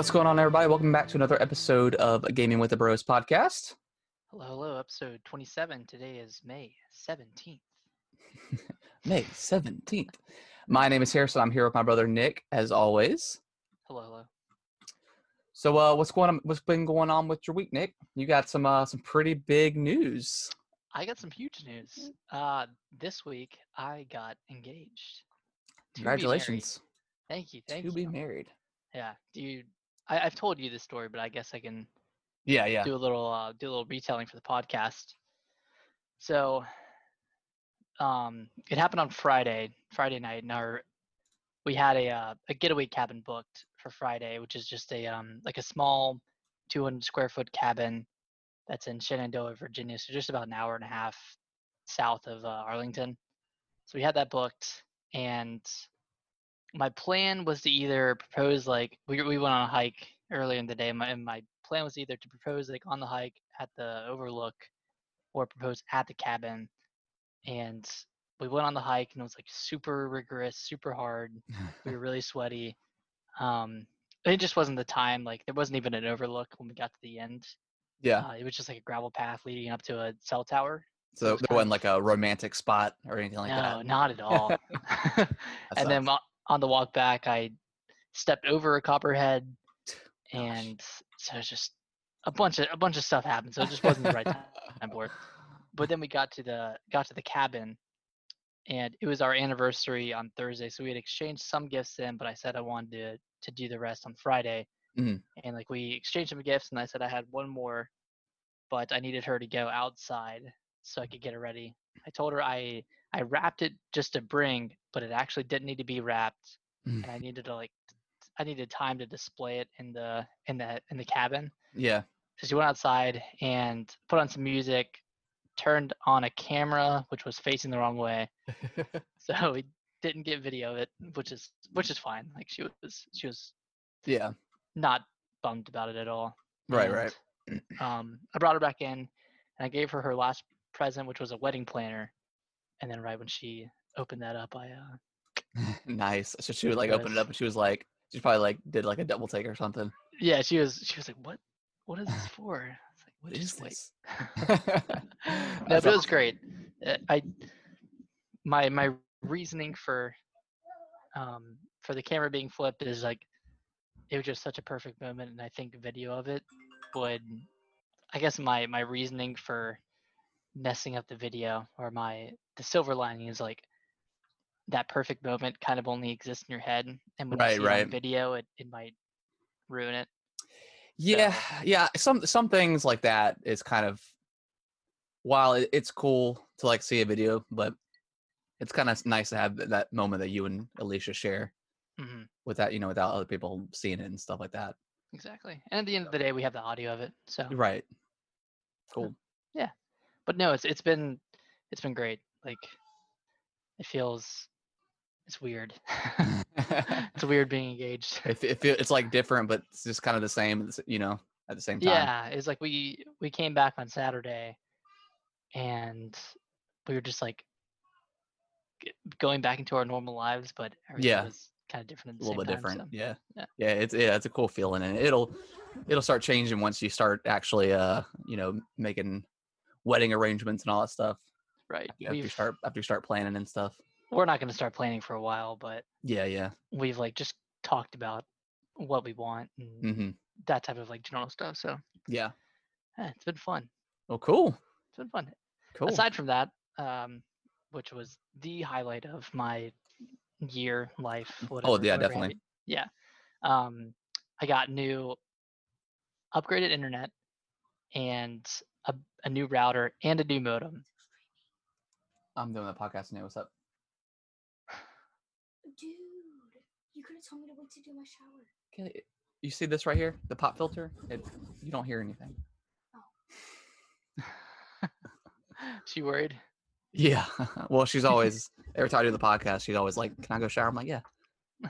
What's going on, everybody? Welcome back to another episode of Gaming with the Bros podcast. Hello, hello, episode 27. Today is May 17th. May 17th. My name is Harrison. I'm here with my brother Nick, as always. Hello, hello. So, uh, what's going on? What's been going on with your week, Nick? You got some uh, some pretty big news. I got some huge news. Uh, this week, I got engaged. to. Congratulations Thank you, thank to you. be married. Yeah, do you? I, I've told you this story, but I guess I can Yeah, yeah. do a little uh, do a little retelling for the podcast. So, um, it happened on Friday, Friday night, and our we had a uh, a getaway cabin booked for Friday, which is just a um like a small 200 square foot cabin that's in Shenandoah, Virginia, so just about an hour and a half south of uh, Arlington. So we had that booked, and my plan was to either propose like we we went on a hike earlier in the day. My and my plan was either to propose like on the hike at the overlook, or propose at the cabin. And we went on the hike, and it was like super rigorous, super hard. We were really sweaty. Um, it just wasn't the time. Like there wasn't even an overlook when we got to the end. yeah. Uh, it was just like a gravel path leading up to a cell tower. So there wasn't like a romantic spot or anything like no, that. not at all. and then sucks. o- on the walk back, I stepped over a copperhead, Gosh. and so it's just a bunch of a bunch of stuff happened. So it just wasn't the right time for it. But then we got to the got to the cabin, and it was our anniversary on Thursday. So we had exchanged some gifts then, but I said I wanted to to do the rest on Friday. Mhm. And like we exchanged some gifts, and I said I had one more, but I needed her to go outside so I could get it ready. I told her I I wrapped it just to bring, but it actually didn't need to be wrapped, Mm. and I needed to like I needed time to display it in the in the in the cabin. Yeah. So she went outside and put on some music, turned on a camera which was facing the wrong way, so we didn't get video of it, which is which is fine. Like she was she was yeah. not bummed about it at all. Right, right. Um, I brought her back in, and I gave her her last present, which was a wedding planner. And then right when she opened that up, I uh, nice. So she would like open it up and she was like, she probably like did like a double take or something. yeah, she was she was like, "What? What is this for?" I was like, What is this? no, it was great. Uh, I my my reasoning for um for the camera being flipped is like it was just such a perfect moment, and I think video of it would. I guess my my reasoning for messing up the video or my the silver lining is like that perfect moment kind of only exists in your head, and when Right, you see it on video, it it might ruin it. Yeah, So- yeah. Some some things like that is kind of while it, it's cool to like see a video, but it's kind of nice to have that moment that you and Alicia share hmm without you know without other people seeing it and stuff like that. Exactly. And at the end of the day, we have the audio of it, so. Right. Cool. Yeah. But no, it's it's been it's been great. Like it feels it's weird. it's weird being engaged. it, it feel, it's like different, but it's just kind of the same. You know, at the same time. Yeah, it's like we we came back on Saturday, and we were just like going back into our normal lives, but everything Yeah. was kind of different. A little same bit time, different. so- Yeah. yeah. Yeah. It's yeah, it's a cool feeling, and it'll it'll start changing once you start actually uh you know making wedding arrangements and all that stuff. Right. After you start after you start planning and stuff. we're not going to start planning for a while, but Yeah. Yeah. we've like just talked about what we want and Mm-hmm. that type of like general stuff. So Yeah. yeah, it's been fun. Well, cool. It's been fun. Cool. aside from that, um, which was the highlight of my year, life, whatever. Oh, yeah, definitely. Yeah. Um, I got new upgraded internet and a, a new router and a new modem. I'm doing the podcast now. What's up? Dude, you could have told me to wait to do my shower. Okay. You see this right here? The pop filter? It, you don't hear anything. she worried? Yeah. well, she's always every time I do the podcast, she's always like, "Can I go shower?" I'm like, "Yeah."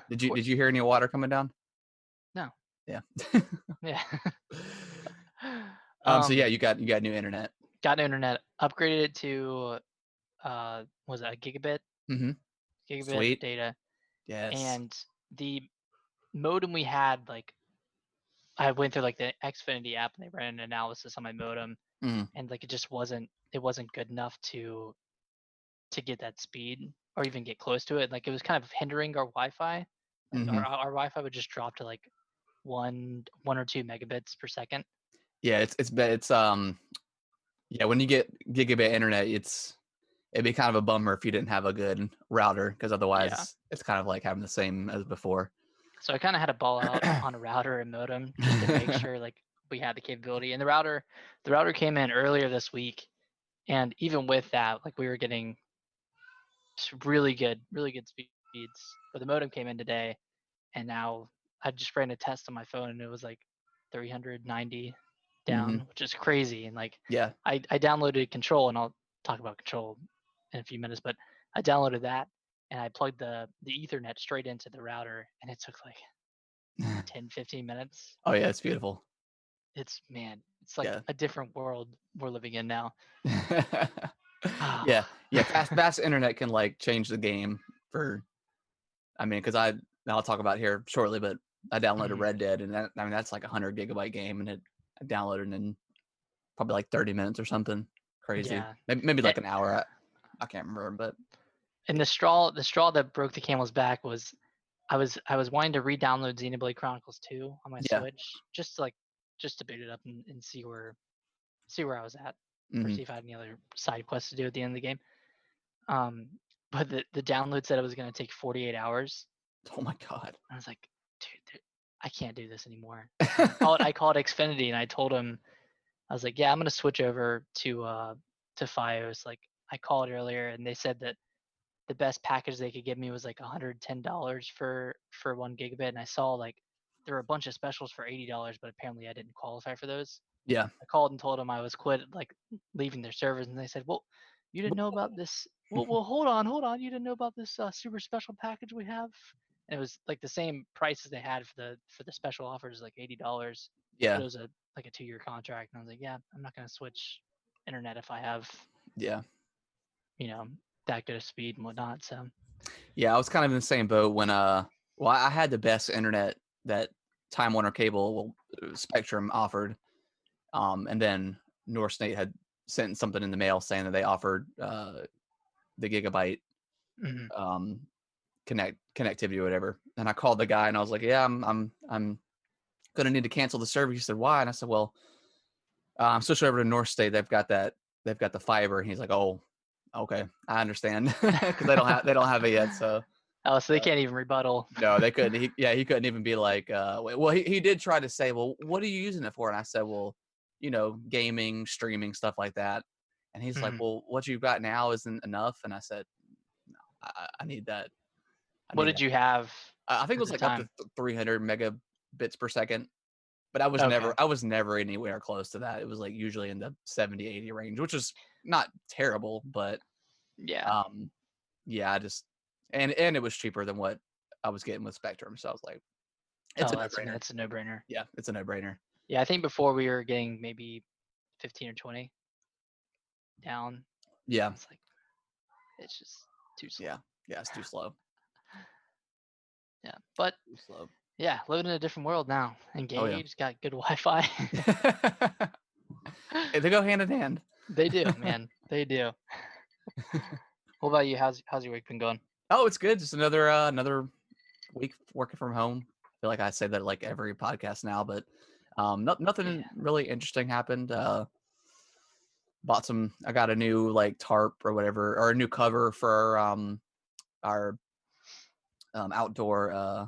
Did you. Did you hear any water coming down? No. Yeah. Yeah. um, So yeah, you got you got new internet. got new internet, upgraded it to uh was it a gigabit? Mm-hmm. Gigabit Sweet. data. Yes. And the modem we had like I went through like the Xfinity app and they ran an analysis on my modem, Mhm. and like it just wasn't it wasn't good enough to to get that speed or even get close to it. Like it was kind of hindering our Wi-Fi. Like Mhm. our, our Wi-Fi would just drop to like one one or two megabits per second. Yeah, it's it's it's um yeah, when you get gigabit internet, it's it'd be kind of a bummer if you didn't have a good router because otherwise it's kind of like having the same as before. So I kind of had to ball out on a router and modem just to make sure like we had the capability. And the router, the router came in earlier this week, and even with that, like we were getting really good, really good speeds. But the modem came in today, and now I just ran a test on my phone, and it was like 390 down, mm-hmm. which is crazy. And like Yeah. I, I downloaded Control, and I'll talk about Control in a few minutes. But I downloaded that, and I plugged the the Ethernet straight into the router, and it took like 10, 15 minutes. Oh yeah, it's beautiful. It's man, it's like Yeah. a different world we're living in now. Ah. yeah, yeah. Fast, fast internet can like change the game for. I mean, because I I'll talk about it here shortly, but I downloaded Mhm. Red Dead, and that I mean that's like a hundred gigabyte game, and it I downloaded in probably like thirty minutes or something crazy. Yeah. Maybe, maybe like an hour. I, can't remember, but And the straw, the straw that broke the camel's back was, I was I was wanting to re-download Xenoblade Chronicles 2 on my Yeah. Switch, just to like just to boot it up and, and see where see where I was at. or mhm. see if I had any other side quests to do at the end of the game. Um, but the, the download said it was going to take 48 hours. oh my god. I was like, dude, I can't do this anymore. I called, I called Xfinity and I told him, I was like, yeah, I'm going to switch over to uh, to FiOS. Like I called earlier and they said that the best package they could give me was like $110 for for one gigabit. And I saw like there were a bunch of specials for $80, but apparently I didn't qualify for those. yeah. I called and told them I was quit like leaving their servers, and they said, "Well, you didn't know about this. Well, well, hold on, hold on. You didn't know about this uh, super special package we have." And it was like the same price as they had for the for the special offers, like eighty dollars. Yeah. It was a like a two year contract, and I was like, "Yeah, I'm not gonna switch internet if I have Yeah. You know that good of speed and whatnot." So Yeah, I was kind of in the same boat when uh well I had the best internet that Time Warner Cable well, uh, Spectrum offered. Um and then North State had sent something in the mail saying that they offered uh the gigabyte mhm. um connect connectivity or whatever. And I called the guy and I was like, "Yeah, I'm I'm I'm going to need to cancel the service." He said, "Why?" And I said, "Well, uh, I'm switching over to North State. They've got that they've got the fiber." And he's like, "Oh, okay. I understand." Cuz they don't have they don't have it yet, so oh, so they Uh, can't even rebuttal. no, they couldn't. He, yeah, he couldn't even be like, uh, well, he, he did try to say, well, what are you using it for? And I said, well, you know, gaming, streaming, stuff like that. And he's like, Mhm. well, what you've got now isn't enough. And I said, no, I, I- need that. I What need did that." you have? I think it was like up to 300 megabits per second. But I was never, I was never anywhere close to that. It was like usually in the 70, 80 range, which is not terrible, but Yeah. um, yeah, I just, and, and it was cheaper than what I was getting with Spectrum. So I was like, it's oh, a no-brainer. that's a no brainer. Yeah, it's a no-brainer. Yeah, I think before we were getting maybe 15 or 20 down. Yeah, It's like it's just too slow. yeah, yeah. It's too slow. Yeah. But Too slow. yeah, living in a different world now. And Oh, yeah. Got good Wi-Fi. They go hand in hand. They do, man. They do. what about you? How's how's your week been going? Oh, it's good. Just another uh, another week working from home. I feel like I say that like every podcast now, but um, no, nothing Yeah. really interesting happened. Uh, bought some. I got a new like tarp or whatever, or a new cover for um our um outdoor uh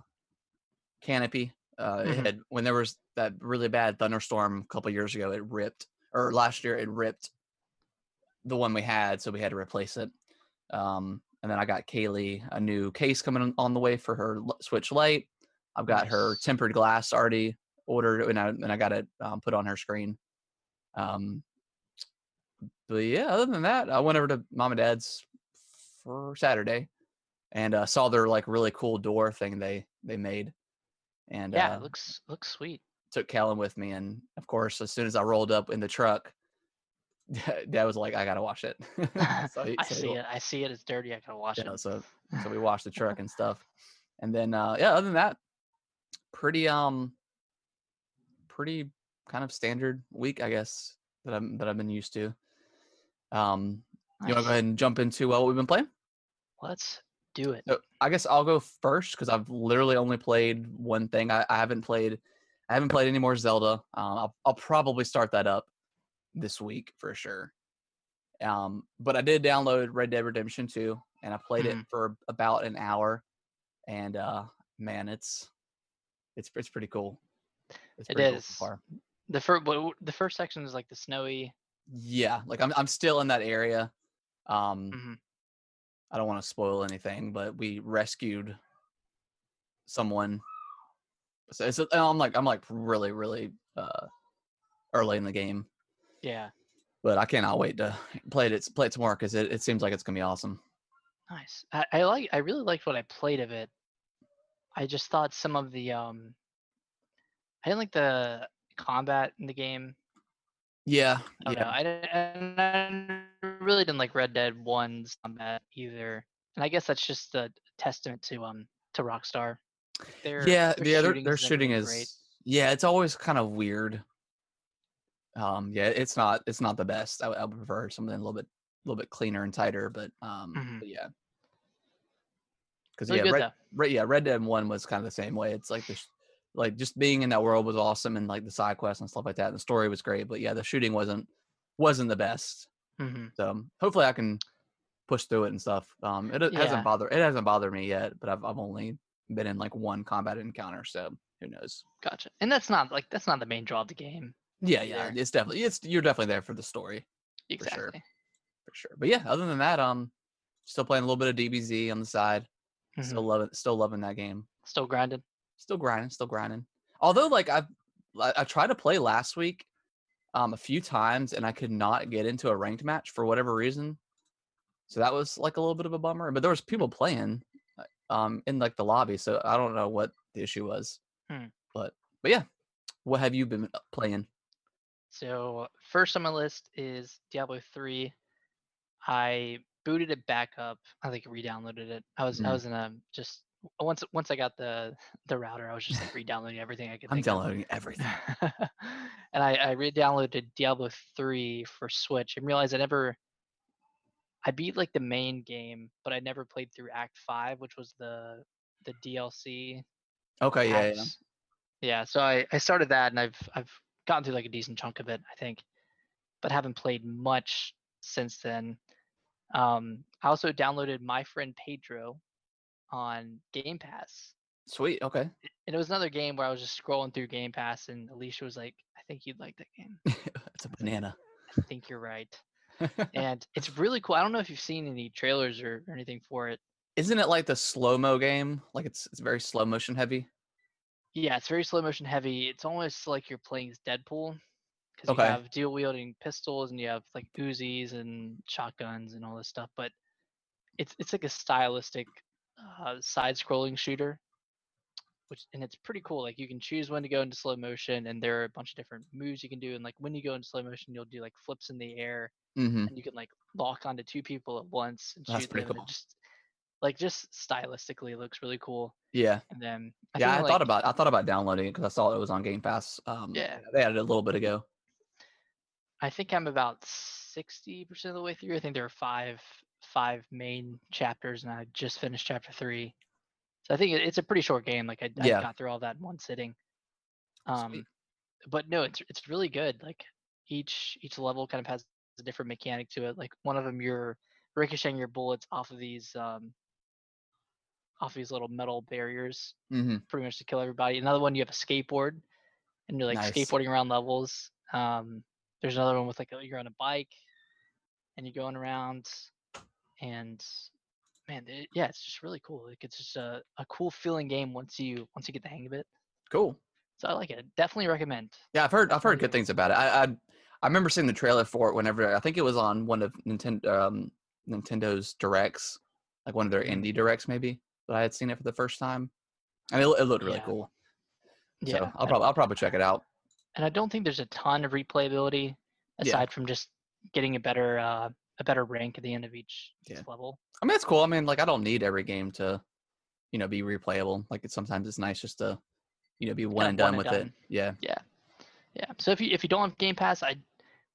canopy. Uh, Mhm. it had when there was that really bad thunderstorm a couple years ago, it ripped, or last year it ripped the one we had, so we had to replace it. Um, and then I got Kaylee a new case coming on- the way for her Switch Lite. I've got her tempered glass already ordered, and I and I got it um, put on her screen. Um, but yeah, other than that, I went over to mom and dad's for Saturday and uh, saw their like really cool door thing they they made, and Yeah, uh, it looks looks sweet. took Kellen with me, and of course, as soon as I rolled up in the truck, Dad was like, "I gotta wash it." so he, I so see wa- it. I see it. It's dirty. I gotta wash Yeah, it. so so we washed the truck and stuff, and then uh, yeah, other than that, pretty um, pretty kind of standard week, I guess that I'm that I've been used to. Um, you want to go ahead and jump into uh, what we've been playing? Let's do it. So I guess I'll go first because I've literally only played one thing. I, I haven't played, I haven't played any more Zelda. Um, I'll I'll probably start that up this week for sure. Um, but I did download Red Dead Redemption 2 and I played it Mhm. for about an hour, and uh, man, it's it's it's pretty cool. It's It pretty cool so far. The first, the first section is like the snowy. Yeah, like I'm I'm still in that area. Um, Mhm. I don't want to spoil anything, but we rescued someone. So it's, I'm like I'm like really really uh, early in the game, Yeah, but I cannot wait to play it. Play it tomorrow because it, it seems like it's gonna be awesome. nice. I, I like. I really liked what I played of it. I just thought some of the um. I didn't like the combat in the game. Yeah, I yeah, know. I didn't, I really didn't like Red Dead One's combat either. And I guess that's just a testament to um to Rockstar. Their, yeah, their yeah. Their, shooting their shooting is great. yeah. It's always kind of weird. Um, yeah, it's not it's not the best. I, would- I would prefer something a little bit a little bit cleaner and tighter, but um, Mhm. but yeah. Because yeah, good Red. Red, yeah, Red Dead One was kind of the same way. It's like this, like just being in that world was awesome, and like the side quests and stuff like that. And the story was great, but yeah, the shooting wasn't wasn't the best. hmm So hopefully, I can push through it and stuff. Um, it, it Yeah. hasn't bothered it hasn't bothered me yet, but I've I've only been in like one combat encounter, so who knows? Gotcha. And that's not like that's not the main draw of the game. Yeah, yeah, Either. it's definitely it's you're definitely there for the story Exactly. sure. for sure. But yeah, other than that, um, still playing a little bit of DBZ on the side. Mhm. Still loving still loving that game. Still grinding. still grinding, still grinding. Although, like I've I, I tried to play last week, um, a few times, and I could not get into a ranked match for whatever reason. So that was like a little bit of a bummer. But there was people playing, uh, um, in like the lobby. So I don't know what the issue was. Hmm. But but yeah, what have you been uh, playing? So first on my list is Diablo 3. I booted it back up. I think re-downloaded it. I was I Mhm. was in a just once once I got the the router, I was just like re-downloading everything I could I'm think of. downloading everything. and I, I re-downloaded Diablo 3 for Switch and realized I never I beat like the main game, but I never played through Act 5, which was the the DLC. Okay, yeah, yeah. Yeah, so I, I started that and I've I've gotten through like a decent chunk of it, I think. But haven't played much since then. Um I also downloaded My Friend Pedro on Game Pass. Sweet. Okay. And it was another game where I was just scrolling through Game Pass and Alicia was like, I think you'd like that game. it's a banana. I think you're right. And it's really cool. I don't know if you've seen any trailers or, or anything for it. Isn't it like the slow mo game? Like it's it's very slow motion heavy. Yeah, it's very slow motion heavy. It's almost like you're playing Deadpool because Okay. you have dual wielding pistols and you have like Uzis and shotguns and all this stuff. But it's it's like a stylistic uh, side scrolling shooter, which and it's pretty cool. Like you can choose when to go into slow motion, and there are a bunch of different moves you can do. And like when you go into slow motion, you'll do like flips in the air, Mm-hmm. and you can like lock onto two people at once and That's shoot pretty them. cool. it just like just stylistically looks really cool. Yeah. And then I yeah, I think, thought about I thought about downloading it because I saw it was on Game Pass. Um, Yeah. they added it a little bit ago. I think I'm about sixty percent of the way through. I think there are five five main chapters, and I just finished chapter three. So I think it's a pretty short game. Like I, I got through all that in one sitting. Sweet. Um, but no, it's it's really good. Like each each level kind of has a different mechanic to it. Like one of them, you're ricocheting your bullets off of these um off these little metal barriers, Mm-hmm. pretty much to kill everybody. Another one, you have a skateboard, and you're like Nice. skateboarding around levels. Um, there's another one with like a, you're on a bike, and you're going around, and man, it, yeah, it's just really cool. Like it's just a, a cool feeling game once you once you get the hang of it. Cool. So I like it. Definitely recommend. Yeah, I've heard I've heard good things about it. I, I I remember seeing the trailer for it whenever I think it was on one of Nintendo um, Nintendo's directs, like one of their indie directs maybe. But I had seen it for the first time, and it, it looked really Yeah. cool. Yeah, so I'll probably I'll probably check it out. and I don't think there's a ton of replayability Yeah. aside from just getting a better uh, a better rank at the end of each, each Yeah. level. I mean, it's cool. I mean, like I don't need every game to, you know, be replayable. Like it's sometimes it's nice just to, you know, be one and done one with and it. Yeah. Yeah. Yeah. So if you if you don't have Game Pass, I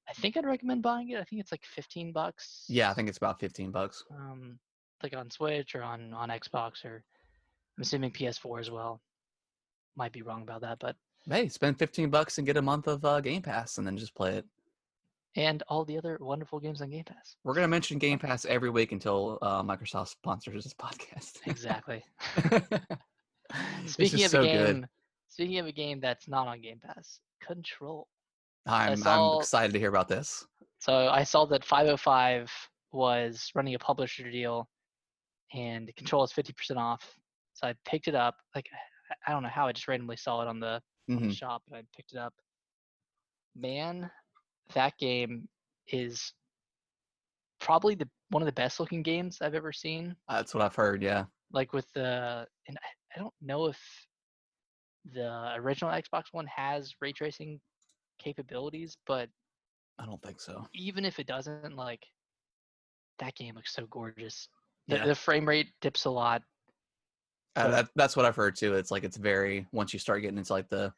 I think I'd recommend buying it. I think it's like 15 bucks. Yeah, I think it's about fifteen bucks. Um, like on Switch or on on Xbox or I'm assuming PS4 as well. Might be wrong about that, but Hey, spend fifteen bucks and get a month of uh, Game Pass, and then just play it. and all the other wonderful games on Game Pass. We're gonna mention Game Pass every week until uh, Microsoft sponsors this podcast. Exactly. Speaking of a game, good. speaking of a game that's not on Game Pass, Control. I'm, saw- I'm excited to hear about this. So I saw that 505 was running a publisher deal, and Control is 50% off. So I picked it up. Like I- don't know how I just randomly saw it on the, on the Mhm. shop, and I picked it up. Man, that game is probably the one of the best looking games I've ever seen. That's what I've heard. Yeah. Like with the, and I, I don't know if the original Xbox One has ray tracing capabilities, but I don't think so. even if it doesn't, like that game looks so gorgeous. The, Yeah. the frame rate dips a lot. Uh, that, that's what I've heard too. It's like it's very once you start getting into like the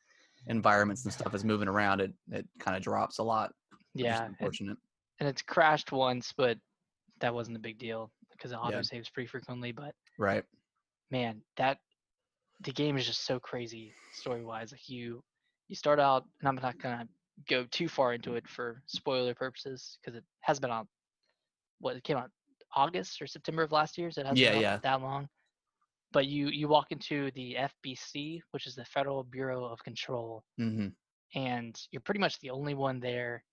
environments and stuff is moving around, it it kind of drops a lot. Yeah, and, unfortunate. and it's crashed once, but that wasn't a big deal because it auto Yeah. saves pretty frequently. But Right. man, that the game is just so crazy story wise. Like you, you start out, and I'm not gonna go too far into it for spoiler purposes because it has been on. What it came out August or September of last year, so it hasn't Yeah, been yeah. that long. But you you walk into the FBC, which is the Federal Bureau of Control, hmm and you're pretty much the only one there.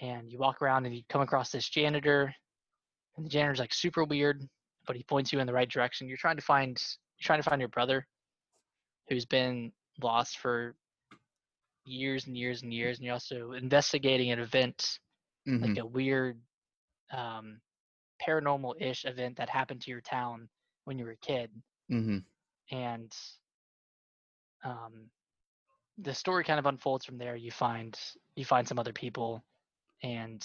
And you walk around and you come across this janitor, and the janitor's like super weird, but he points you in the right direction. You're trying to find you're trying to find your brother, who's been lost for years and years and years, and you're also investigating an event hmm like a weird um, paranormal-ish event that happened to your town when you were a kid hmm and um, the story kind of unfolds from there. You find you find some other people, and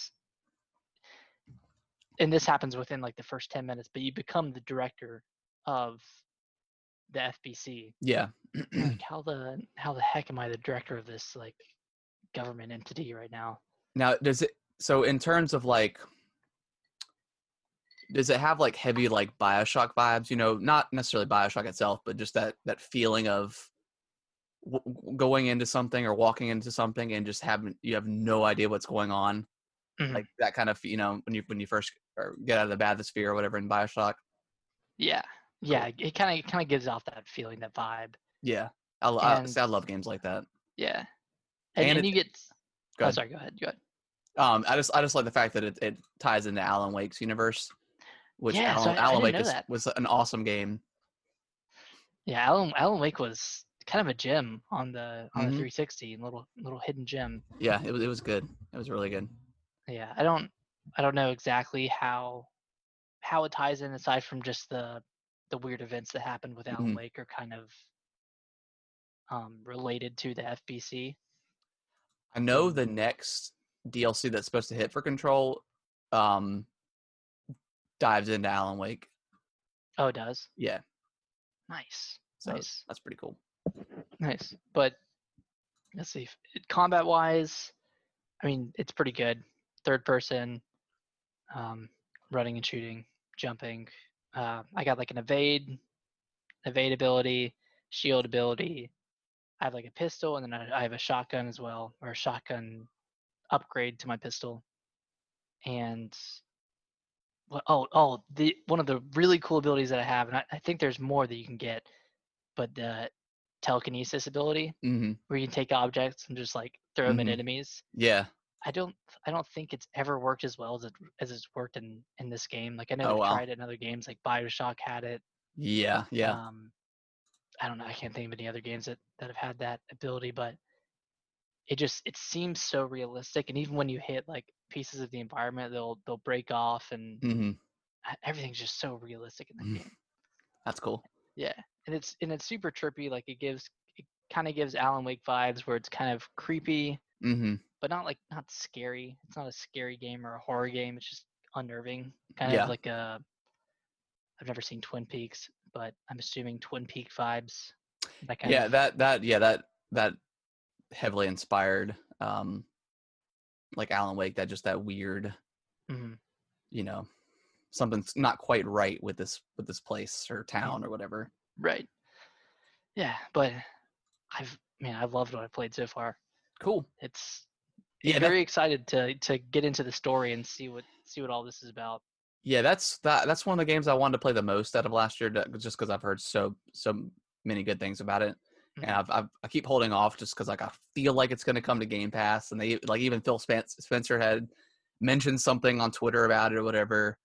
and this happens within like the first ten minutes. But you become the director of the FBC. Yeah. Like how the how the heck am I the director of this like government entity right now? Now, does it so in terms of like does it have like heavy like BioShock vibes, you know, not necessarily BioShock itself, but just that that feeling of w- going into something or walking into something and just having you have no idea what's going on. Mhm. Like that kind of, you know, when you when you first get out of the bathysphere or whatever in BioShock. Yeah, yeah. It kind of kind of gives off that feeling, that vibe. Yeah. I, lo- I, see, I love games like that. Yeah, and, And and it- you get. Go Oh, ahead. sorry. Go ahead. Go ahead. Um, I just I just like the fact that it, it ties into Alan Wake's universe, which Yeah, Alan, I- I Alan didn't Wake is, was an awesome game. Yeah, Alan Alan Wake was kind of a gem on the on Mhm. the 360, little little hidden gem. Yeah, it was it was good. It was really good. Yeah, I don't I don't know exactly how how it ties in aside from just the the weird events that happened with Alan Mhm. Wake are kind of um related to the FBC. I know the next DLC that's supposed to hit for Control um dives into Alan Wake. Oh, it does. Yeah, Nice. so Nice. that's pretty cool. Nice. But let's see. Combat wise, I mean, it's pretty good. Third person, um, running and shooting, jumping. Uh, I got like an evade, evade ability, shield ability. I have like a pistol, and then I, I have a shotgun as well, or a shotgun upgrade to my pistol. And? Oh, oh, the one of the really cool abilities that I have, and I, I think there's more that you can get, but the telekinesis ability hmm where you can take objects and just like throw them Mhm. at enemies. Yeah. I don't I don't think it's ever worked as well as it as it's worked in in this game. Like I know Oh, wow. tried it in other games, like Bioshock had it. Yeah. Yeah. Um, I don't know. I can't think of any other games that that have had that ability, but it just it seems so realistic. And even when you hit like pieces of the environment, they'll they'll break off, and hmm uh, everything's just so realistic in that Mm. game. That's cool. Yeah, and it's and it's super trippy. Like it gives it kind of gives Alan Wake vibes where it's kind of creepy, hmm but not like not scary. It's not a scary game or a horror game. It's just unnerving, kind Yeah. of like a. I've never seen Twin Peaks, but I'm assuming Twin Peak vibes. That kind Yeah. of That that yeah that that heavily inspired, um, like Alan Wake. That just that weird, Mhm. you know, something's not quite right with this with this place or town or whatever. Right. Yeah, but I've man, I've loved what I've played so far. Cool. It's Yeah, that- very excited to to get into the story and see what see what all this is about. Yeah, that's that. That's one of the games I wanted to play the most out of last year, just because I've heard so so many good things about it, and Mhm. I've, I've I keep holding off just because like I feel like it's going to come to Game Pass, and they like even Phil Spen- Spencer had mentioned something on Twitter about it or whatever,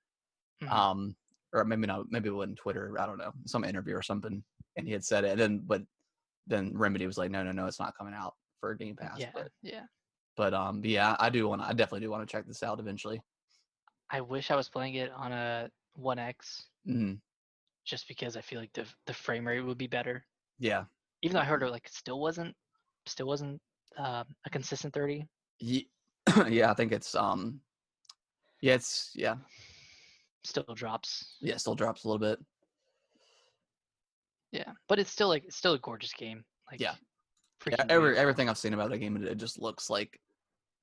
Mhm. um, or maybe not, maybe it wasn't Twitter, I don't know, some interview or something, and he had said it, and then but then Remedy was like, no, no, no, it's not coming out for Game Pass, yeah, but yeah. but um, yeah, I do want, I definitely do want to check this out eventually. I wish I was playing it on a One X Mhm. just because I feel like the the frame rate would be better. Yeah. Even though I heard it like still wasn't still wasn't uh, a consistent 30. Ye- yeah, I think it's um yeah, it's yeah. Still drops. Yeah, still drops a little bit. Yeah, but it's still like it's still a gorgeous game. Like Yeah. Yeah, every everything I've seen about the game it, just looks like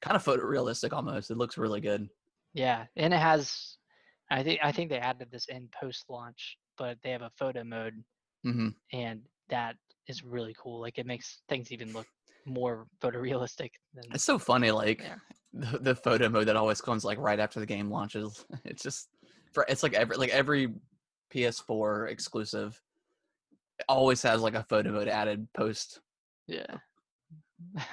kind of photorealistic almost. It looks really good. Yeah, and it has. I think I think they added this in post launch, but they have a photo mode, hmm and that is really cool. Like it makes things even look more photorealistic. Than, It's so funny like Yeah. the, the photo mode that always comes like right after the game launches. It's just for it's like every like every PS4 exclusive always has like a photo mode added post, yeah,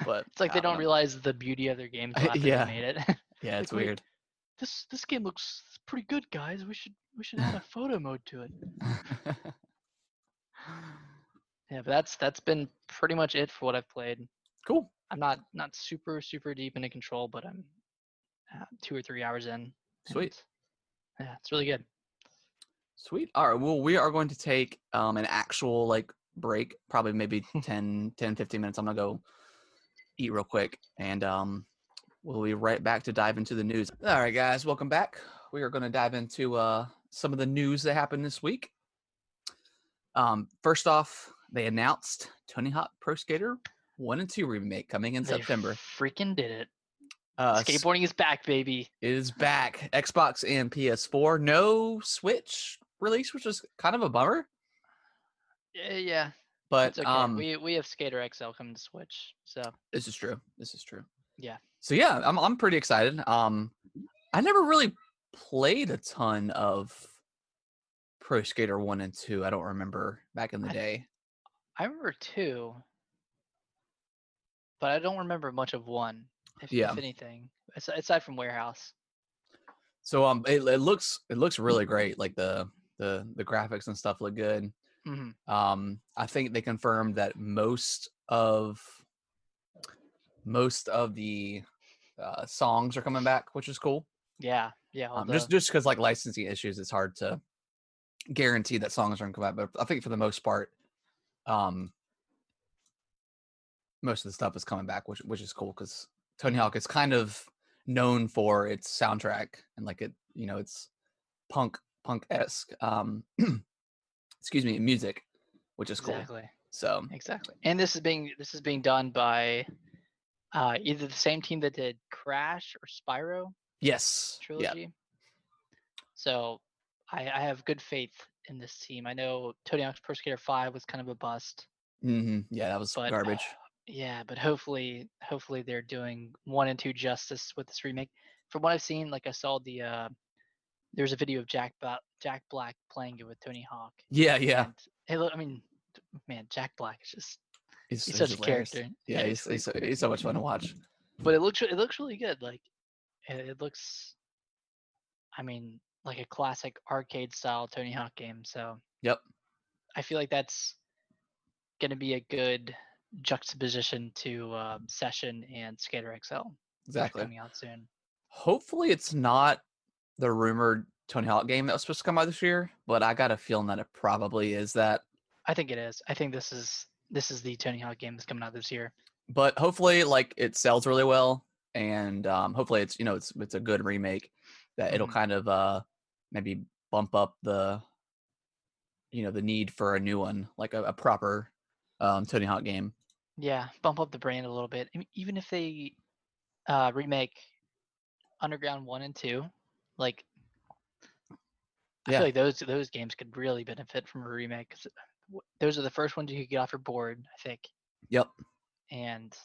but it's like I they don't don't realize the beauty of their game after Yeah. they made it. Yeah, it's Like, wait, weird. this this game looks pretty good, guys. We should we should add a photo mode to it. Yeah, but that's that's been pretty much it for what I've played. cool. I'm not not super super deep into control, but I'm uh, two or three hours in. Sweet. and, Yeah, it's really good. Sweet. All right. Well, we are going to take um, an actual like break, probably maybe 10, 10, 15 minutes. I'm going to go eat real quick and um, we'll be right back to dive into the news. All right, guys. Welcome back. We are going to dive into uh, some of the news that happened this week. Um, first off, they announced Tony Hawk Pro Skater 1 and 2 remake coming in They September. freaking did it. Uh, Skateboarding is back, baby. is back. Xbox and PS4. No Switch release, which is kind of a bummer. Yeah, yeah. But okay. um, we we have Skater XL coming to Switch, so this is true. This is true. Yeah. So yeah, I'm I'm pretty excited. Um, I never really played a ton of Pro Skater one and two. I don't remember back in the I- day. I remember two, but I don't remember much of one. If, Yeah. if anything, aside from Warehouse. So um, it, it looks it looks really great. Like the the the graphics and stuff look good. hmm Um, I think they confirmed that most of most of the uh, songs are coming back, which is cool. Yeah, yeah. Um, just the- just because like licensing issues, it's hard to guarantee that songs are gonna come out. But I think for the most part, um, most of the stuff is coming back, which which is cool because Tony Hawk is kind of known for its soundtrack and like it, you know, it's punk punk esque. Um, excuse me, music, which is cool. exactly, So exactly. And this is being this is being done by uh, either the same team that did Crash or Spyro yes, yeah, trilogy. So I, I have good faith in this team. I know Tony Hawk's Pro Skater Five was kind of a bust. Mm-hmm. yeah, that was But garbage. Yeah, but hopefully, hopefully they're doing one and two justice with this remake. From what I've seen, like I saw the uh, there's a video of Jack ba- Jack Black playing it with Tony Hawk. Yeah, yeah, And, hey, look, I mean, man, Jack Black is just he's, he's he's such a character. Yeah, he's, really he's, so, he's so much fun to watch. But it looks it looks really good. Like it, it looks, I mean, like a classic arcade style Tony Hawk game. So Yep. I feel like that's gonna be a good juxtaposition to um, Session and Skater XL. Exactly. coming out soon. Hopefully, it's not the rumored Tony Hawk game that was supposed to come out this year, but I got a feeling that it probably is that. I think it is. I think this is this is the Tony Hawk game that's coming out this year. But hopefully, like it sells really well, and um, hopefully, it's you know it's it's a good remake that it'll Mhm. kind of uh maybe bump up the you know the need for a new one, like a, a proper um, Tony Hawk game. Yeah, bump up the brand a little bit. I mean, even if they uh, remake Underground one and two, like I Yeah. feel like those those games could really benefit from a remake. 'cause, uh, those are the first ones you could get off your board, I think. Yep. And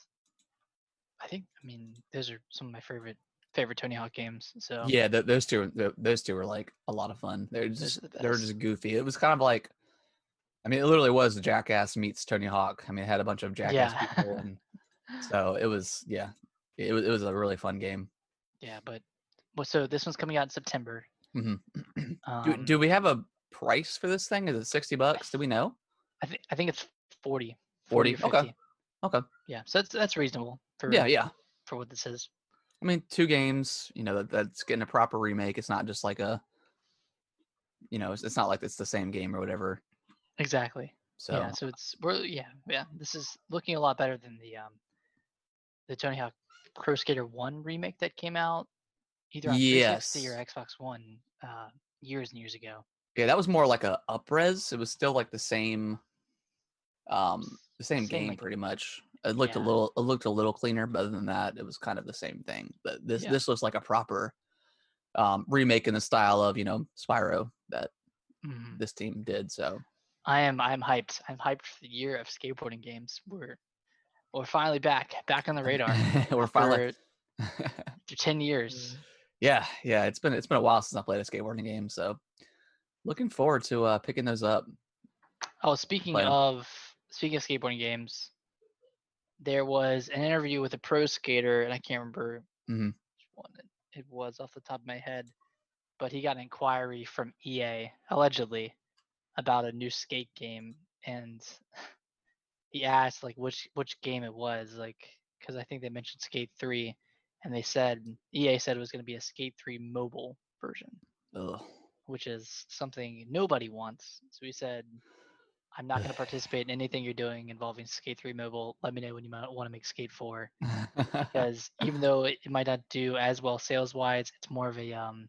I think, I mean, those are some of my favorite favorite Tony Hawk games. So Yeah, th- those two, th- those two were like a lot of fun. They're just, the they were best. just goofy. It was kind of like, I mean, it literally was Jackass meets Tony Hawk. I mean, it had a bunch of Jackass Yeah. people, and so it was, yeah, it was, it was a really fun game. yeah, but well, so this one's coming out in September. hmm Um, do, do we have a price for this thing? Is it sixty bucks? Do we know? I think I think it's 40. 40, or okay, okay. Yeah, so that's that's reasonable for Yeah, yeah. for what this is. I mean, two games. You know, that, that's getting a proper remake. It's not just like a, you know, it's, it's not like it's the same game or whatever. Exactly. So Yeah, so it's we're yeah, yeah. This is looking a lot better than the um the Tony Hawk Pro Skater 1 remake that came out either on 360 or Xbox One uh years and years ago. Yeah, that was more like a upres. It was still like the same, um, the same, Same, game like- pretty much. It looked a little, it looked a little cleaner, but other than that, it was kind of the same thing. But this, Yeah. this looks like a proper, um, remake in the style of you know Spyro that Mhm. this team did. So I am I'm hyped. I'm hyped for the year of skateboarding games. We're we're finally back, back on the radar. we're finally. after 10 years. yeah, yeah. It's been it's been a while since I played a skateboarding game, so looking forward to uh picking those up. Oh, speaking of speaking of skateboarding games, there was an interview with a pro skater, and I can't remember Mhm. which one it, it was off the top of my head, but he got an inquiry from EA allegedly about a new skate game, and he asked like which which game it was, like because I think they mentioned Skate Three, and they said EA said it was going to be a Skate Three mobile version Ugh. which is something nobody wants. So he said, I'm not going to participate in anything you're doing involving Skate 3 Mobile. Let me know when you might want to make Skate 4. Because even though it, might not do as well sales wise, it's more of a um,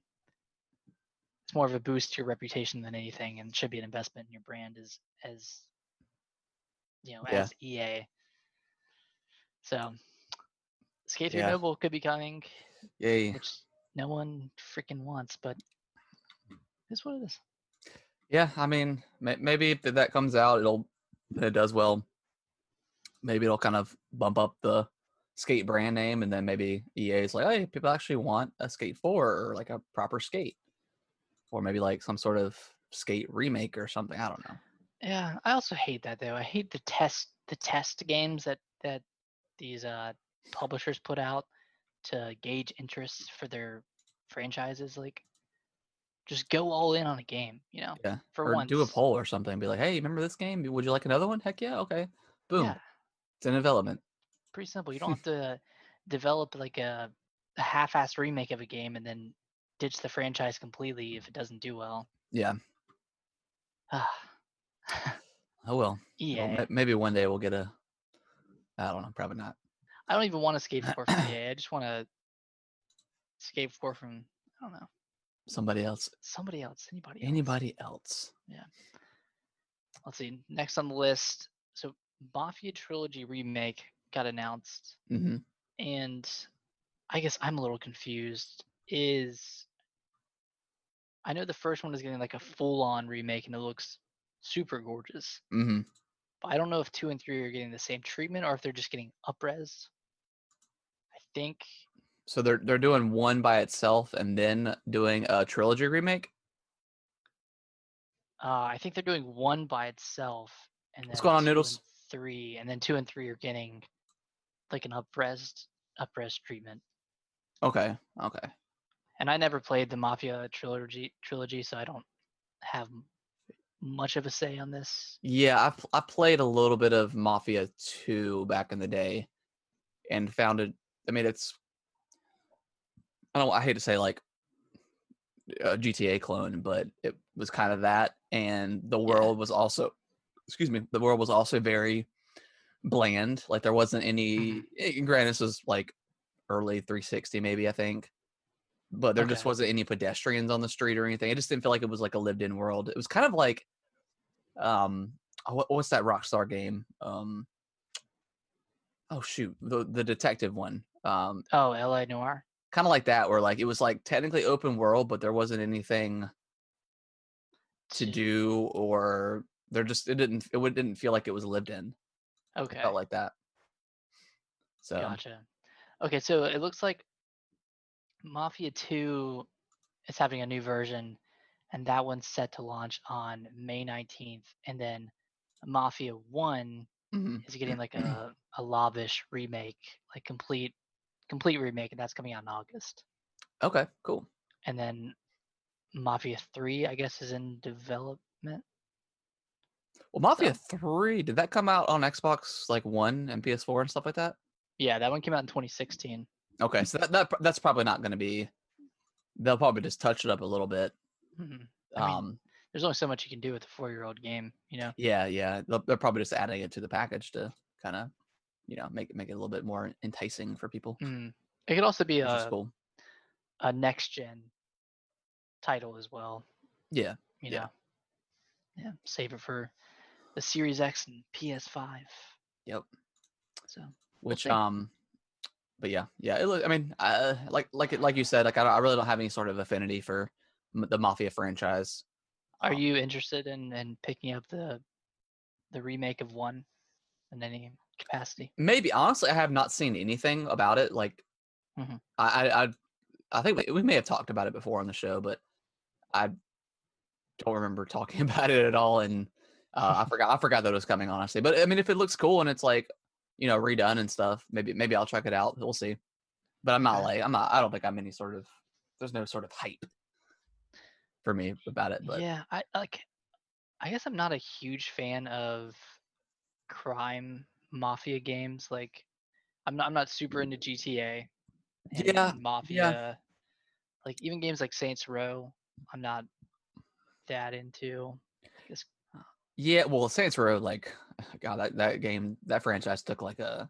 it's more of a boost to your reputation than anything, and should be an investment in your brand as as you know Yeah. as EA. So Skate 3 Yeah. Mobile could be coming, Yay. which no one freaking wants, but it's what it is. Yeah, I mean, may- maybe if that comes out, it'll it does well. Maybe it'll kind of bump up the skate brand name, and then maybe EA is like, hey, people actually want a Skate Four or like a proper skate, or maybe like some sort of skate remake or something. I don't know. Yeah, I also hate that though. I hate the test the test games that that these uh publishers put out to gauge interest for their franchises. Like, just go all in on a game. You know, Yeah, for or once. do a poll or something. Be like, hey, remember this game? Would you like another one? Heck yeah, okay. Boom, Yeah, it's in development. pretty simple. You don't have to develop like a, a half-assed remake of a game and then ditch the franchise completely if it doesn't do well. Yeah. Ah, Oh well. EA. Well, maybe one day we'll get a. I don't know. Probably not. I don't even want to skate 4 from EA. I just want to skate 4 from I don't know Somebody else. somebody else, anybody. else. Anybody else? Yeah. Let's see. Next on the list, so Mafia Trilogy remake got announced, hmm and I guess I'm a little confused. Is I know the first one is getting like a full-on remake, and it looks super gorgeous. hmm But I don't know if two and three are getting the same treatment, or if they're just getting upres. I think So they're they're doing one by itself and then doing a trilogy remake. uh, I think they're doing one by itself, and then What's going on, two and Noodles? Three, and then two and three are getting like an upres upres treatment. Okay. Okay. and I never played the Mafia trilogy trilogy, so I don't have much of a say on this. Yeah, I I played a little bit of Mafia 2 back in the day and found it I mean it's I don't I hate to say like a GTA clone, but it was kind of that and the world was also excuse me, the world was also very bland. Like there wasn't any eh, granted this was like early 360 maybe I think. But there just wasn't any pedestrians on the street or anything. It just didn't feel like it was like a lived in world. It was kind of like um oh, what, what's that Rockstar game? Um oh shoot, the the detective one. Um, Oh, L.A. Noire. Kind of like that, where like it was like technically open world, but there wasn't anything to To- do, or there just it didn't it would- didn't feel like it was lived in. It Okay. felt like that. So Gotcha. Okay, so it looks like Mafia 2 is having a new version, and that one's set to launch on May 19th. And then Mafia 1 mhm. is getting like a, a lavish remake, like complete complete remake, and that's coming out in August. okay, cool. And then Mafia 3, I guess, is in development. Well, Mafia So- Three did that come out on Xbox like One and PS4 and stuff like that? Yeah, that one came out in 2016. Okay, so that, that that's probably not going to be. They'll probably just touch it up a little bit. Mhm. I mean, Um, There's only so much you can do with a four-year-old game, you know. yeah, yeah, they're probably just adding it to the package to kind of, you know, make it make it a little bit more enticing for people. Mm. It could also be a, cool. a next-gen title as well. Yeah, you Yeah. know. Yeah, save it for the Series X and PS5. Yep. So which see. um, but yeah, yeah. It, look- I mean, uh, like like like you said, like I, don't- I really don't have any sort of affinity for m- the Mafia franchise. are Um, you interested in, in picking up the the remake of one in any capacity? Maybe honestly, I have not seen anything about it. Like, Mhm. I, I, I, I think we, we may have talked about it before on the show, but I don't remember talking about it at all. And uh, I forgot, I forgot that it was coming. Honestly, but I mean, if it looks cool and it's like, you know, redone and stuff, maybe, maybe I'll check it out. We'll see. But I'm not Okay. like, I'm not. I don't think I'm any sort of. There's no sort of hype for me about it. But yeah, I like I guess I'm not a huge fan of crime mafia games. Like I'm not I'm not super into GTA. Yeah, Mafia. Yeah. Like even games like Saints Row, I'm not that into. Yeah, well, Saints Row, like, God, that, that game, that franchise took like a,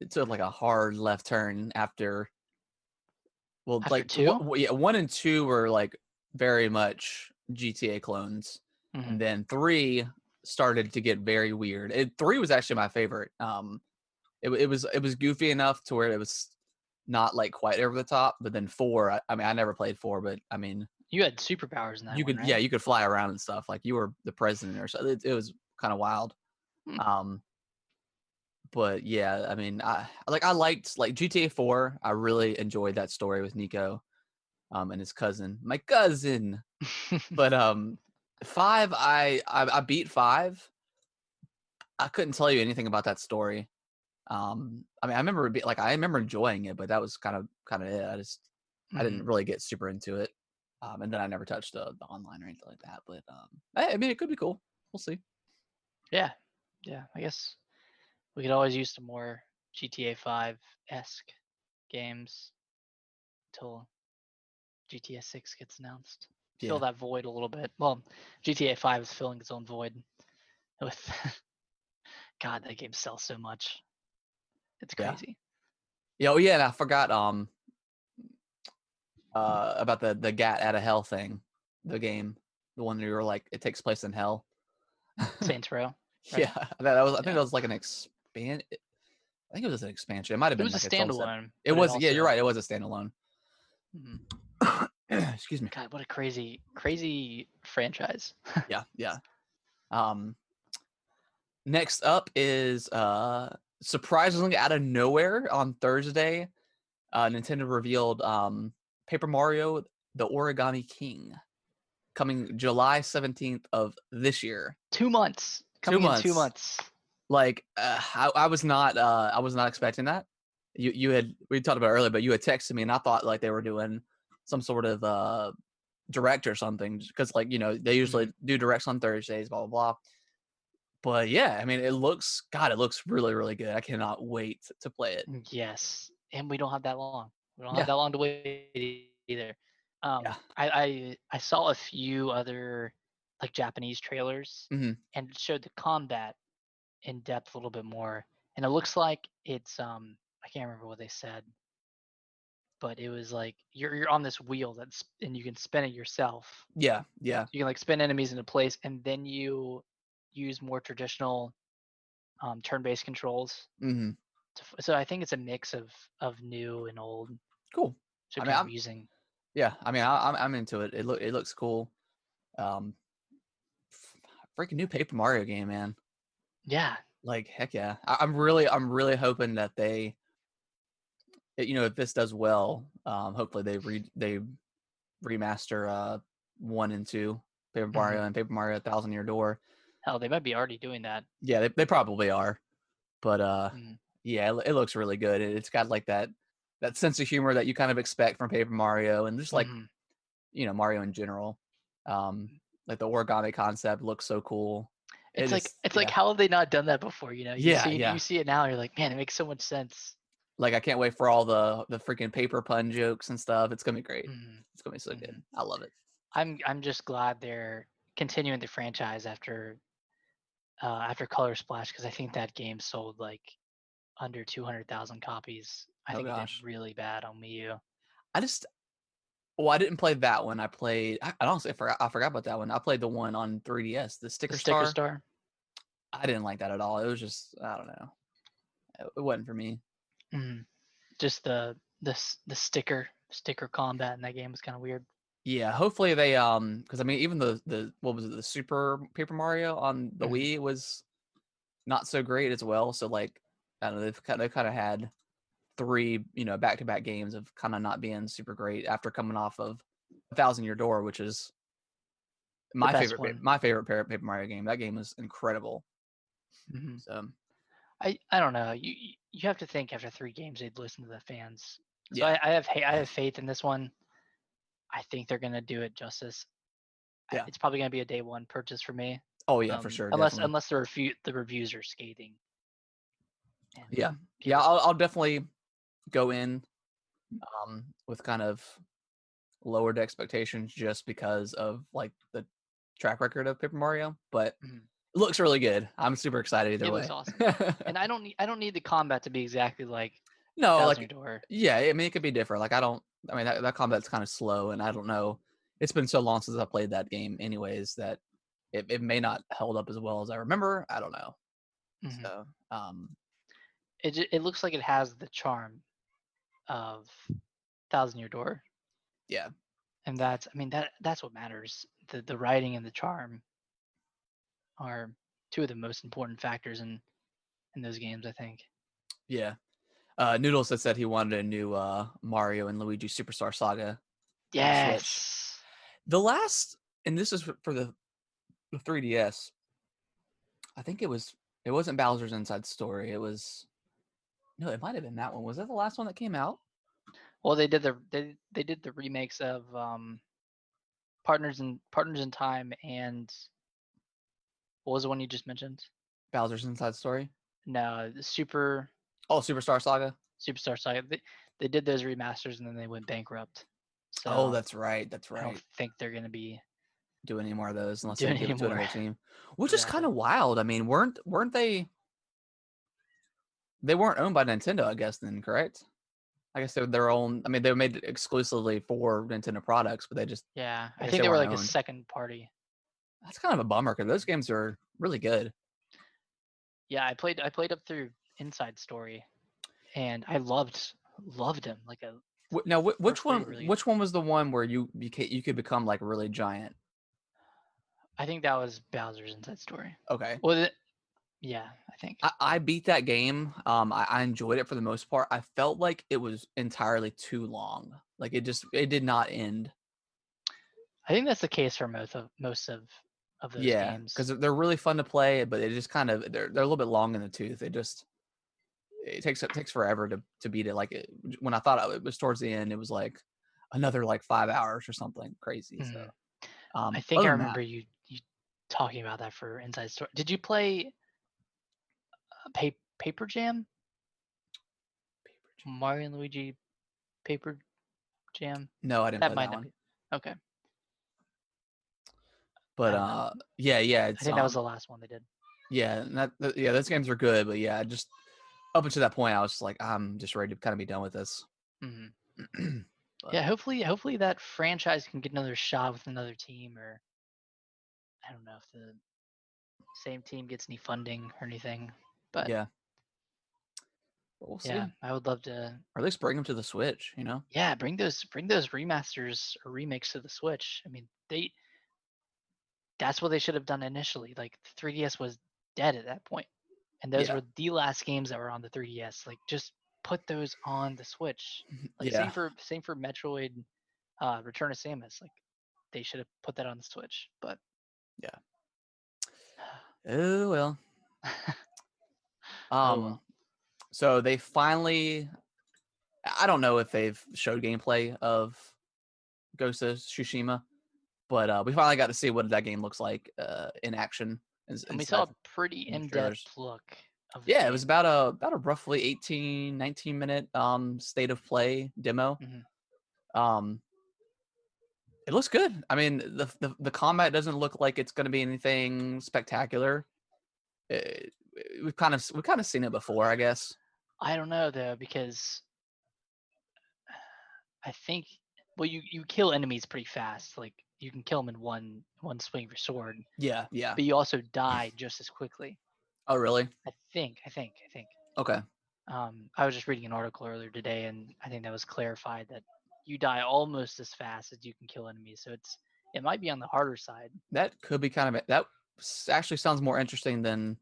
it took like a hard left turn after, well, After like, two? one- yeah, one and two were like very much GTA clones, Mhm. and then three started to get very weird. It, three was actually my favorite. Um, it, it was it was goofy enough to where it was not like quite over the top, but then four, I, I mean, I never played four, but I mean, You had superpowers in that you one, could right? yeah you could fly around and stuff like you were the president or something it, it was kind of wild Hmm. um but yeah i mean i like i liked like gta 4 i really enjoyed that story with Niko um and his cousin my cousin but um five I, I i beat five i couldn't tell you anything about that story um i mean i remember be, like i remember enjoying it but that was kind of kind of it i just I didn't Mhm. really get super into it. Um, and then I never touched the, the online or anything like that. But um, I, I mean, it could be cool. We'll see. Yeah, yeah. I guess we could always use some more GTA 5 esque games until GTA 6 gets announced. Fill Yeah. that void a little bit. Well, GTA 5 is filling its own void with. God, that game sells so much. It's crazy. Yeah. Oh, yeah. And I forgot um, uh, about the the Gat out of Hell thing, the game, the one where you were like, it takes place in hell. Saints Row. right? Yeah, that, was. I think Yeah. that was like an expand. I think it was an expansion. It might have been. It was a like set- standalone. It was. Yeah, you're right. It was a standalone. Mhm. Excuse me. God, what a crazy, crazy franchise. yeah yeah um next up is uh surprisingly out of nowhere on thursday uh nintendo revealed um paper mario the origami king coming july 17th of this year two months. Two Coming in two months. months. like uh, I, I was not uh i was not expecting that you you had we talked about it earlier but you had texted me and i thought like they were doing some sort of uh direct or something because like you know they usually do directs on thursdays blah blah blah but yeah i mean it looks god it looks really really good i cannot wait to play it Yes, and we don't have that long. We don't Yeah. have that long to wait either. Um, Yeah. I, I I saw a few other like Japanese trailers, Mhm. and it showed the combat in depth a little bit more, and it looks like it's um I can't remember what they said, but it was like you're you're on this wheel that's and you can spin it yourself. yeah yeah You can like spin enemies into place, and then you use more traditional um, turn-based controls. hmm to So I think it's a mix of of new and old. Cool. So I mean, I'm- using. Yeah, I mean, I, I'm I'm into it. It look it looks cool. Um, freaking new Paper Mario game, man. Yeah, Like heck yeah. I, I'm really I'm really hoping that they, you know, if this does well, um, hopefully they re they remaster uh one and two Paper Mhm. Mario and Paper Mario Thousand Year Door. hell, they might be already doing that. Yeah, they they probably are, but uh, Mm. yeah, it, it looks really good. It, it's got like that that sense of humor that you kind of expect from Paper Mario, and just like Mhm. you know Mario in general. Um, like the origami concept looks so cool. It it's like just- it's like how have they not done that before? You know, you Yeah, see, yeah. you see it now, you're like, man, it makes so much sense. Like I can't wait for all the the freaking paper pun jokes and stuff. It's gonna be great. Mhm. It's gonna be so good. Mhm. I love it. I'm I'm just glad they're continuing the franchise after uh, after Color Splash because I think that game sold like under 200,000 copies. I Oh, think it gosh. did really bad on Wii U. I just well, I didn't play that one. I played. I, I honestly forgot. I forgot about that one. I played the one on 3DS, the sticker, The Sticker star. Star. I didn't like that at all. It was just I don't know. It, it wasn't for me. Mhm. Just the the the sticker sticker combat in that game was kind of weird. Yeah, hopefully they um because I mean even the the what was it the Super Paper Mario on the Mhm. Wii was not so great as well. So like I don't know they've kind they've kind of had three you know back to back games of kind of not being super great after coming off of a Thousand Year Door, which is my favorite one. my favorite Pa- Paper Mario game. That game was incredible. Mhm. So I I don't know. You you- have to think after three games they'd listen to the fans. So Yeah. I, I have ha- I have faith in this one. I think they're gonna do it justice. Yeah. It's probably gonna be a day one purchase for me. oh yeah for um, sure. Unless definitely. unless the review the reviews are scathing. And Yeah. yeah I'll, I'll definitely go in um with kind of lowered expectations just because of like the track record of paper mario but Mhm. It looks really good i'm super excited either It way looks awesome. and I don't need I don't need the combat to be exactly like no Thousand like Year Door. yeah i mean it could be different like i don't i mean that, that combat's kind of slow and i don't know it's been so long since i played that game anyways that it, it may not held up as well as i remember i don't know Mhm. so um It it looks like it has the charm of Thousand Year Door. Yeah. And that's I mean that that's what matters. The the writing and the charm are two of the most important factors in in those games, I think. yeah uh noodles had said he wanted a new uh mario and luigi superstar saga the Yes. The last, and this is for- for the the 3DS. I think it was. It wasn't Bowser's Inside Story. It was. No, it might have been that one. Was that the last one that came out? Well, they did the they they did the remakes of um Partners in Partners in Time and what was the one you just mentioned? Bowser's Inside Story. No, the Super Oh, Superstar Saga. Superstar Saga. They, they did those remasters and then they went bankrupt. Oh, so oh, that's right. That's right. I don't think they're gonna be. doing any more of those unless they give it to another team, which is kind of wild. I mean, weren't weren't they? They weren't owned by Nintendo, I guess. Then correct? I guess they're their own. I mean, they were made exclusively for Nintendo products, but they just Yeah, I guess think they they were like a second party. That's kind of a bummer because those games are really good. Yeah, I played I played up through Inside Story, and I loved loved him like a Now, which one? really- Which one was the one where you became, you could become like really giant? I think that was Bowser's Inside Story. Okay, Well, it, yeah, I think. I, I beat that game. Um, I, I enjoyed it for the most part. I felt like it was entirely too long. Like it just it did not end. I think that's the case for most of most of of those yeah, games. because they're really fun to play, but they just kind of they're they're a little bit long in the tooth. They just it takes it takes forever to to beat it. Like it, when I thought it was towards the end, it was like another like five hours or something crazy. So Mhm. um, I think I than that- remember you you talking about that for Inside Story. Did you play uh, pa- Paper Jam? Mario and Luigi Paper Jam? No, I didn't That play might that not be. Okay. But uh, yeah, yeah, I think that was um, the last one they did. yeah, and that, yeah, those games are good, but yeah, just up until that point, I was just like, I'm just ready to kind of be done with this. hmm But- Yeah, hopefully, hopefully that franchise can get another shot with another team, or I don't know if the same team gets any funding or anything. But yeah. But we'll see. yeah, I would love to. Or at least bring them to the Switch. You know. Yeah, bring those bring those remasters or remakes to the Switch. I mean, they. That's what they should have done initially. Like 3DS was dead at that point, and those Yeah. were the last games that were on the 3DS. Like just put those on the Switch. Like yeah. same for same for Metroid, uh, Return of Samus. Like they should have put that on the Switch. But yeah. Oh well. Oh, Um, well. so they finally, I don't know if they've showed gameplay of Ghost of Tsushima, but uh, we finally got to see what that game looks like uh, in action. ins- and we saw a pretty in the in-depth look. Yeah, it was about a about a roughly 18, 19 minute um state of play demo. Mhm. Um, it looks good. I mean, the the, the combat doesn't look like it's going to be anything spectacular. Eh, we've kind of we've kind of seen it before, I guess. I don't know though because I think well you you kill enemies pretty fast. Like you can kill them in one one swing of your sword, Yeah, yeah. but you also die just as quickly. Oh, really? I think. I think. I think. Okay. Um, I was just reading an article earlier today, and I think that was clarified that you die almost as fast as you can kill enemies. So it's it might be on the harder side That could be kind of. That actually sounds more interesting than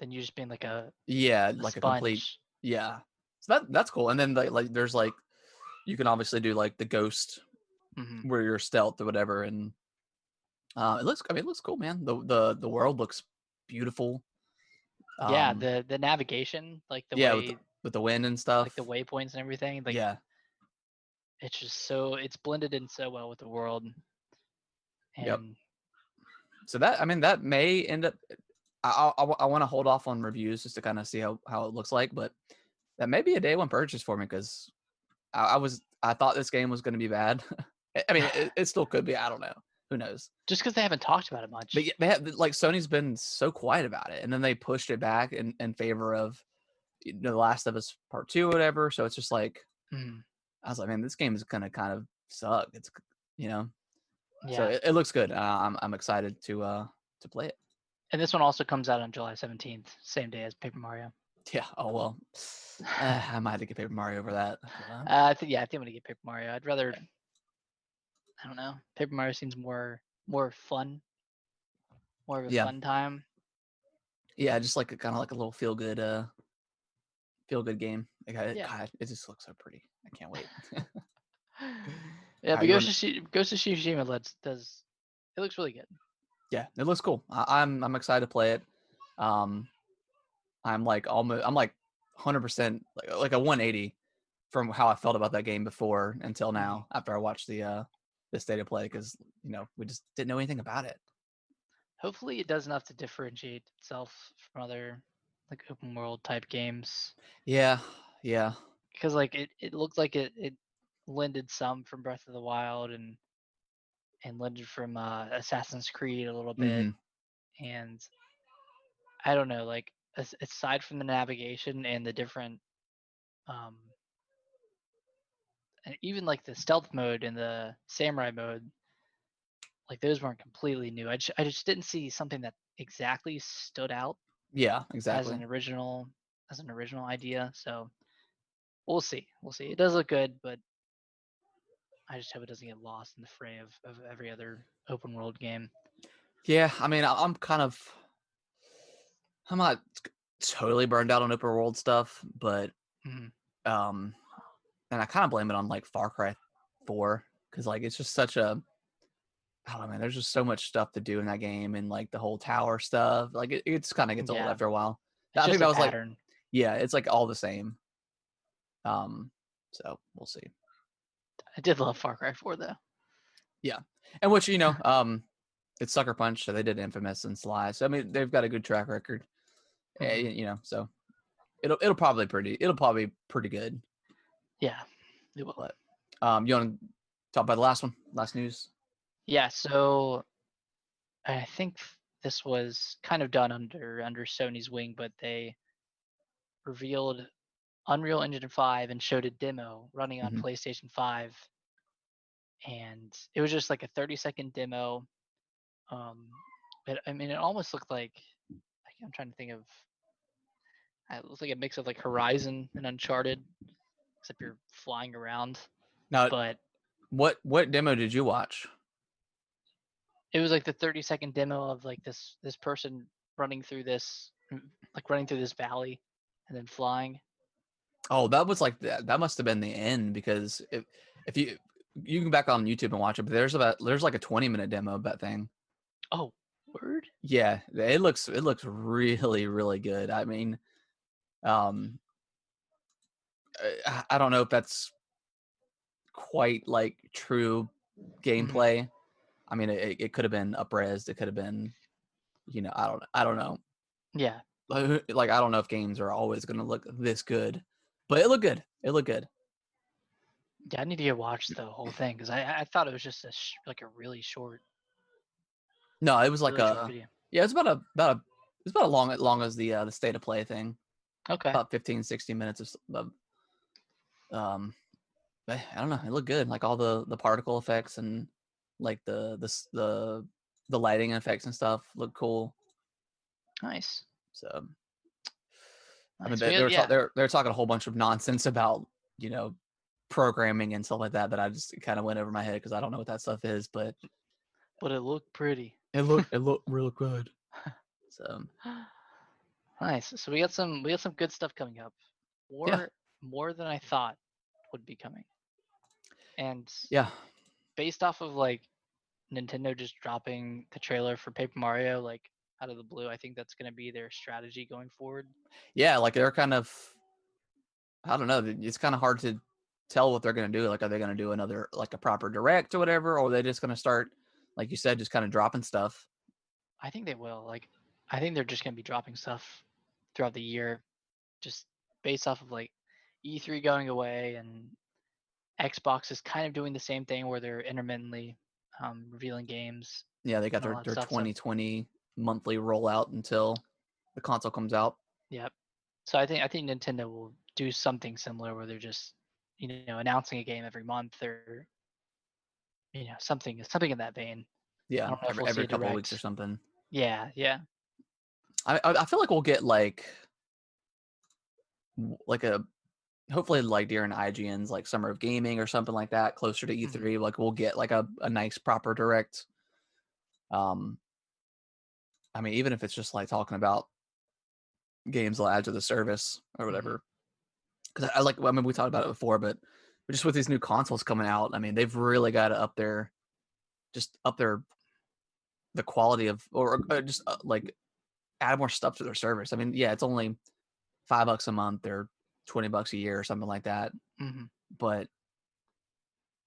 than you just being like a, yeah, a like a complete yeah. So that that's cool. And then like like there's like you can obviously do like the ghost Mhm. where you're stealth or whatever, and uh, it looks. I mean, it looks cool, man. the the The world looks beautiful. yeah, Um, the the navigation, like the yeah, way, with the, with the wind and stuff. like the waypoints and everything. Like yeah, it's just so it's blended in so well with the world. And Yep. so that I mean that may end up. I I, I want to hold off on reviews just to kind of see how how it looks like, but that may be a day one purchase for me because I, I was I thought this game was going to be bad. I- mean, it, it still could be. I don't know. Who knows? just because they haven't talked about it much. But yeah, they have like Sony's been so quiet about it, and then they pushed it back in, in favor of you know, The Last of Us Part Two, or whatever. So it's just like Mm, I was like, man, this game is gonna kind of suck. It's you know, yeah. so it, it looks good. Uh, I'm I'm excited to uh to play it. and this one also comes out on July 17th, same day as Paper Mario. Yeah. Oh well, uh, I might have to get Paper Mario over that. Uh, Uh, I think yeah, I think I'm gonna get Paper Mario. I'd rather I don't know. Paper Mario seems more more fun. More of a Yeah. fun time. yeah, just like a kind of like a little feel good uh feel good game. Like, I, Yeah. God, it just looks so pretty. I can't wait. Yeah, but you Ghost of, Tsu- Ghost of Tsushima lets does it looks really good. yeah, it looks cool. I, I'm I'm excited to play it. Um, I'm like almost I'm like 100 percent like like a 180 from how I felt about that game before until now after I watched the uh the state of play because you know we just didn't know anything about it. Hopefully it does enough to differentiate itself from other like open world type games. Yeah, yeah, Because like it, it looked like it, it lended some from Breath of the Wild and and lended from uh, Assassin's Creed a little bit. mhm, and I don't know, like aside from the navigation and the different, um, and even like the stealth mode and the samurai mode, like those weren't completely new. I just, I just didn't see something that exactly stood out yeah, exactly as an original as an original idea. So we'll see, we'll see. It does look good, but I just hope it doesn't get lost in the fray of, of every other open world game. Yeah, I mean, I'm kind of, I'm not totally burned out on open world stuff, but Mhm. um, and I kind of blame it on like Far Cry Four because like it's just such a, I don't know, man. There's just so much stuff to do in that game, and like the whole tower stuff, like it, it's kind of gets old after a while. It's I think that was like, yeah, it's like all the same. Um, so we'll see. I did love Far Cry 4 though. Yeah, and which you know, um, it's Sucker Punch, so they did Infamous and Sly. So I mean, they've got a good track record. Eh, Mhm. you know, so it'll it'll probably pretty it'll probably be pretty good. Yeah, it will. But um, you want to talk about the last one, last news? Yeah, so I think this was kind of done under under Sony's wing, but they revealed Unreal Engine 5 and showed a demo running on Mhm. PlayStation 5. And it was just like a 30 second demo. Um, but I mean, it almost looked like like, I'm trying to think of It looks like a mix of like Horizon and Uncharted, except you're flying around. Now, But what what demo did you watch? it was like the 30 second demo of like this this person running through this mm, like running through this valley and then flying. Oh, that was like that. That must have been the end because if if you you can go back on YouTube and watch it, but there's about there's like a 20 minute demo of that thing. Oh, word. Yeah, it looks it looks really really good. I mean, um, I- I don't know if that's quite like true gameplay. I mean, it, it could have been upres. It could have been, you know, I don't I don't know. Yeah. Like I don't know if games are always going to look this good, but it looked good. It looked good. Yeah, I need to go watch the whole thing because I I thought it was just a sh- like a really short, No, it was like really a yeah, it's about a about a it's about a long long as the uh, the state of play thing. Okay. about 15 16 minutes of, of um i don't know it looked good like all the the particle effects and like the the the the lighting effects and stuff look cool Nice. so i mean nice. they, they were yeah. ta- they're they're talking a whole bunch of nonsense about you know programming and stuff like that that i just kind of went over my head because i don't know what that stuff is but but it looked pretty. it looked it looked real good so nice. So we got some we got some good stuff coming up. More more than I thought would be coming. And yeah based off of like Nintendo just dropping the trailer for Paper Mario like out of the blue, I think that's going to be their strategy going forward. yeah like they're kind of i don't know it's kind of hard to tell what they're going to do like are they going to do another like a proper direct or whatever or are they just going to start like you said just kind of dropping stuff I think they will. Like I think they're just going to be dropping stuff throughout the year just based off of like E3 going away and Xbox is kind of doing the same thing where they're intermittently um, revealing games. yeah they got their, their stuff, so- 2020 monthly rollout until the console comes out Yep. So I think I think Nintendo will do something similar where they're just you know announcing a game every month or you know something something in that vein. yeah don't know if every, every couple weeks or something Yeah, yeah. I, I feel like we'll get like like a hopefully like during IGN's like summer of gaming or something like that closer to Mhm. E3 like we'll get like a, a nice proper direct um I mean even if it's just like talking about games they'll add to the service or whatever because I, I like I mean we talked about it before but just with these new consoles coming out I mean they've really got to up their just up their the quality of or uh, just uh, like add more stuff to their service. I mean, yeah, it's only five bucks a month or twenty bucks a year or something like that. hmm But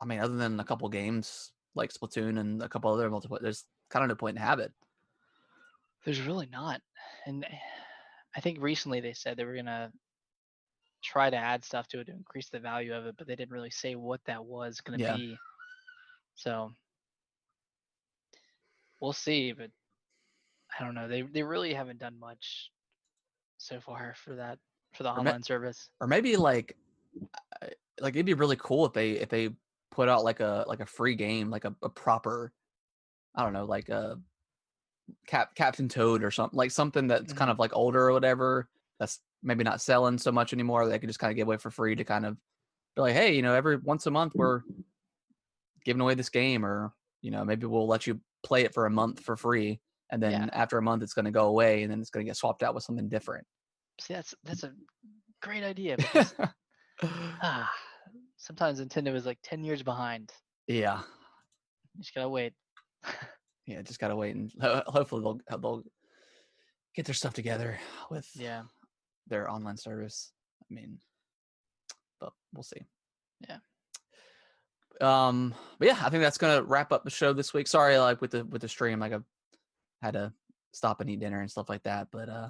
I mean, other than a couple games like Splatoon and a couple other multiplayer, there's kind of no point in have it. There's really not, and eh, I think recently they said they were gonna try to add stuff to it to increase the value of it, but they didn't really say what that was gonna Yeah. be. So we'll see, but I don't know. They they really haven't done much so far for that for the ma- online service. Or maybe like, like it'd be really cool if they if they put out like a like a free game, like a, a proper, I don't know, like a Cap Captain Toad or something, like something that's kind Mhm. of like older or whatever. That's maybe not selling so much anymore. They could just kind of give away for free to kind of be like, hey, you know, every once a month we're giving away this game, or you know, maybe we'll let you play it for a month for free, and then Yeah. after a month it's going to go away, and then it's going to get swapped out with something different. See, that's that's a great idea because ah, sometimes Nintendo is like ten years behind. yeah, You just gotta wait. yeah, just gotta wait and hopefully they'll uh, they'll get their stuff together with yeah. their online service. I mean, but we'll see. Yeah. Um, but yeah, I think that's gonna wrap up the show this week. Sorry, like with the with the stream, like I had to stop and eat dinner and stuff like that. But uh,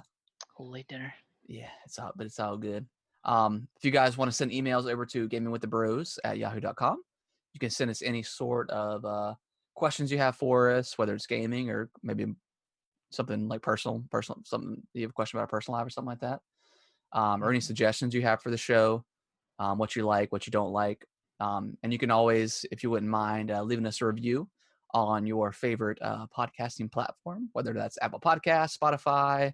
Late dinner. yeah, it's all but it's all good. Um, if you guys want to send emails over to gaming with the bros at yahoo.com, you can send us any sort of uh questions you have for us, whether it's gaming or maybe something like personal, personal something you have a question about a personal life or something like that. Um, or any Mhm. suggestions you have for the show, um, what you like, what you don't like. Um, and you can always, if you wouldn't mind, uh, leaving us a review on your favorite uh, podcasting platform, whether that's Apple Podcasts, Spotify,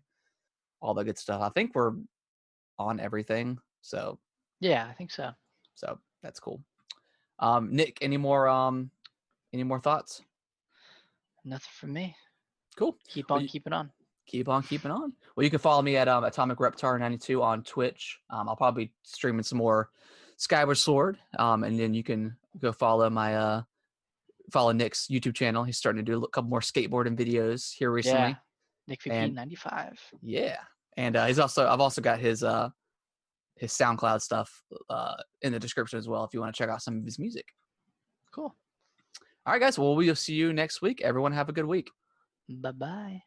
all the good stuff. I think we're on everything. So Yeah, I think so. so that's cool. Um, Nick, any more um, any more thoughts? Nothing from me. Cool. Keep Well, on you- keeping on. keep on keeping on. Well, you can follow me at um, Atomic Reptar 92 on Twitch. Um, I'll probably be streaming some more Skyward Sword. Um, and then you can go follow my uh, follow Nick's YouTube channel. He's starting to do a couple more skateboarding videos here recently. Yeah. Nick And- VP ninety five. Yeah. And uh, he's also I've also got his uh his SoundCloud stuff uh in the description as well if you want to check out some of his music. Cool. All right, guys. Well, we'll see you next week. Everyone have a good week. Bye bye.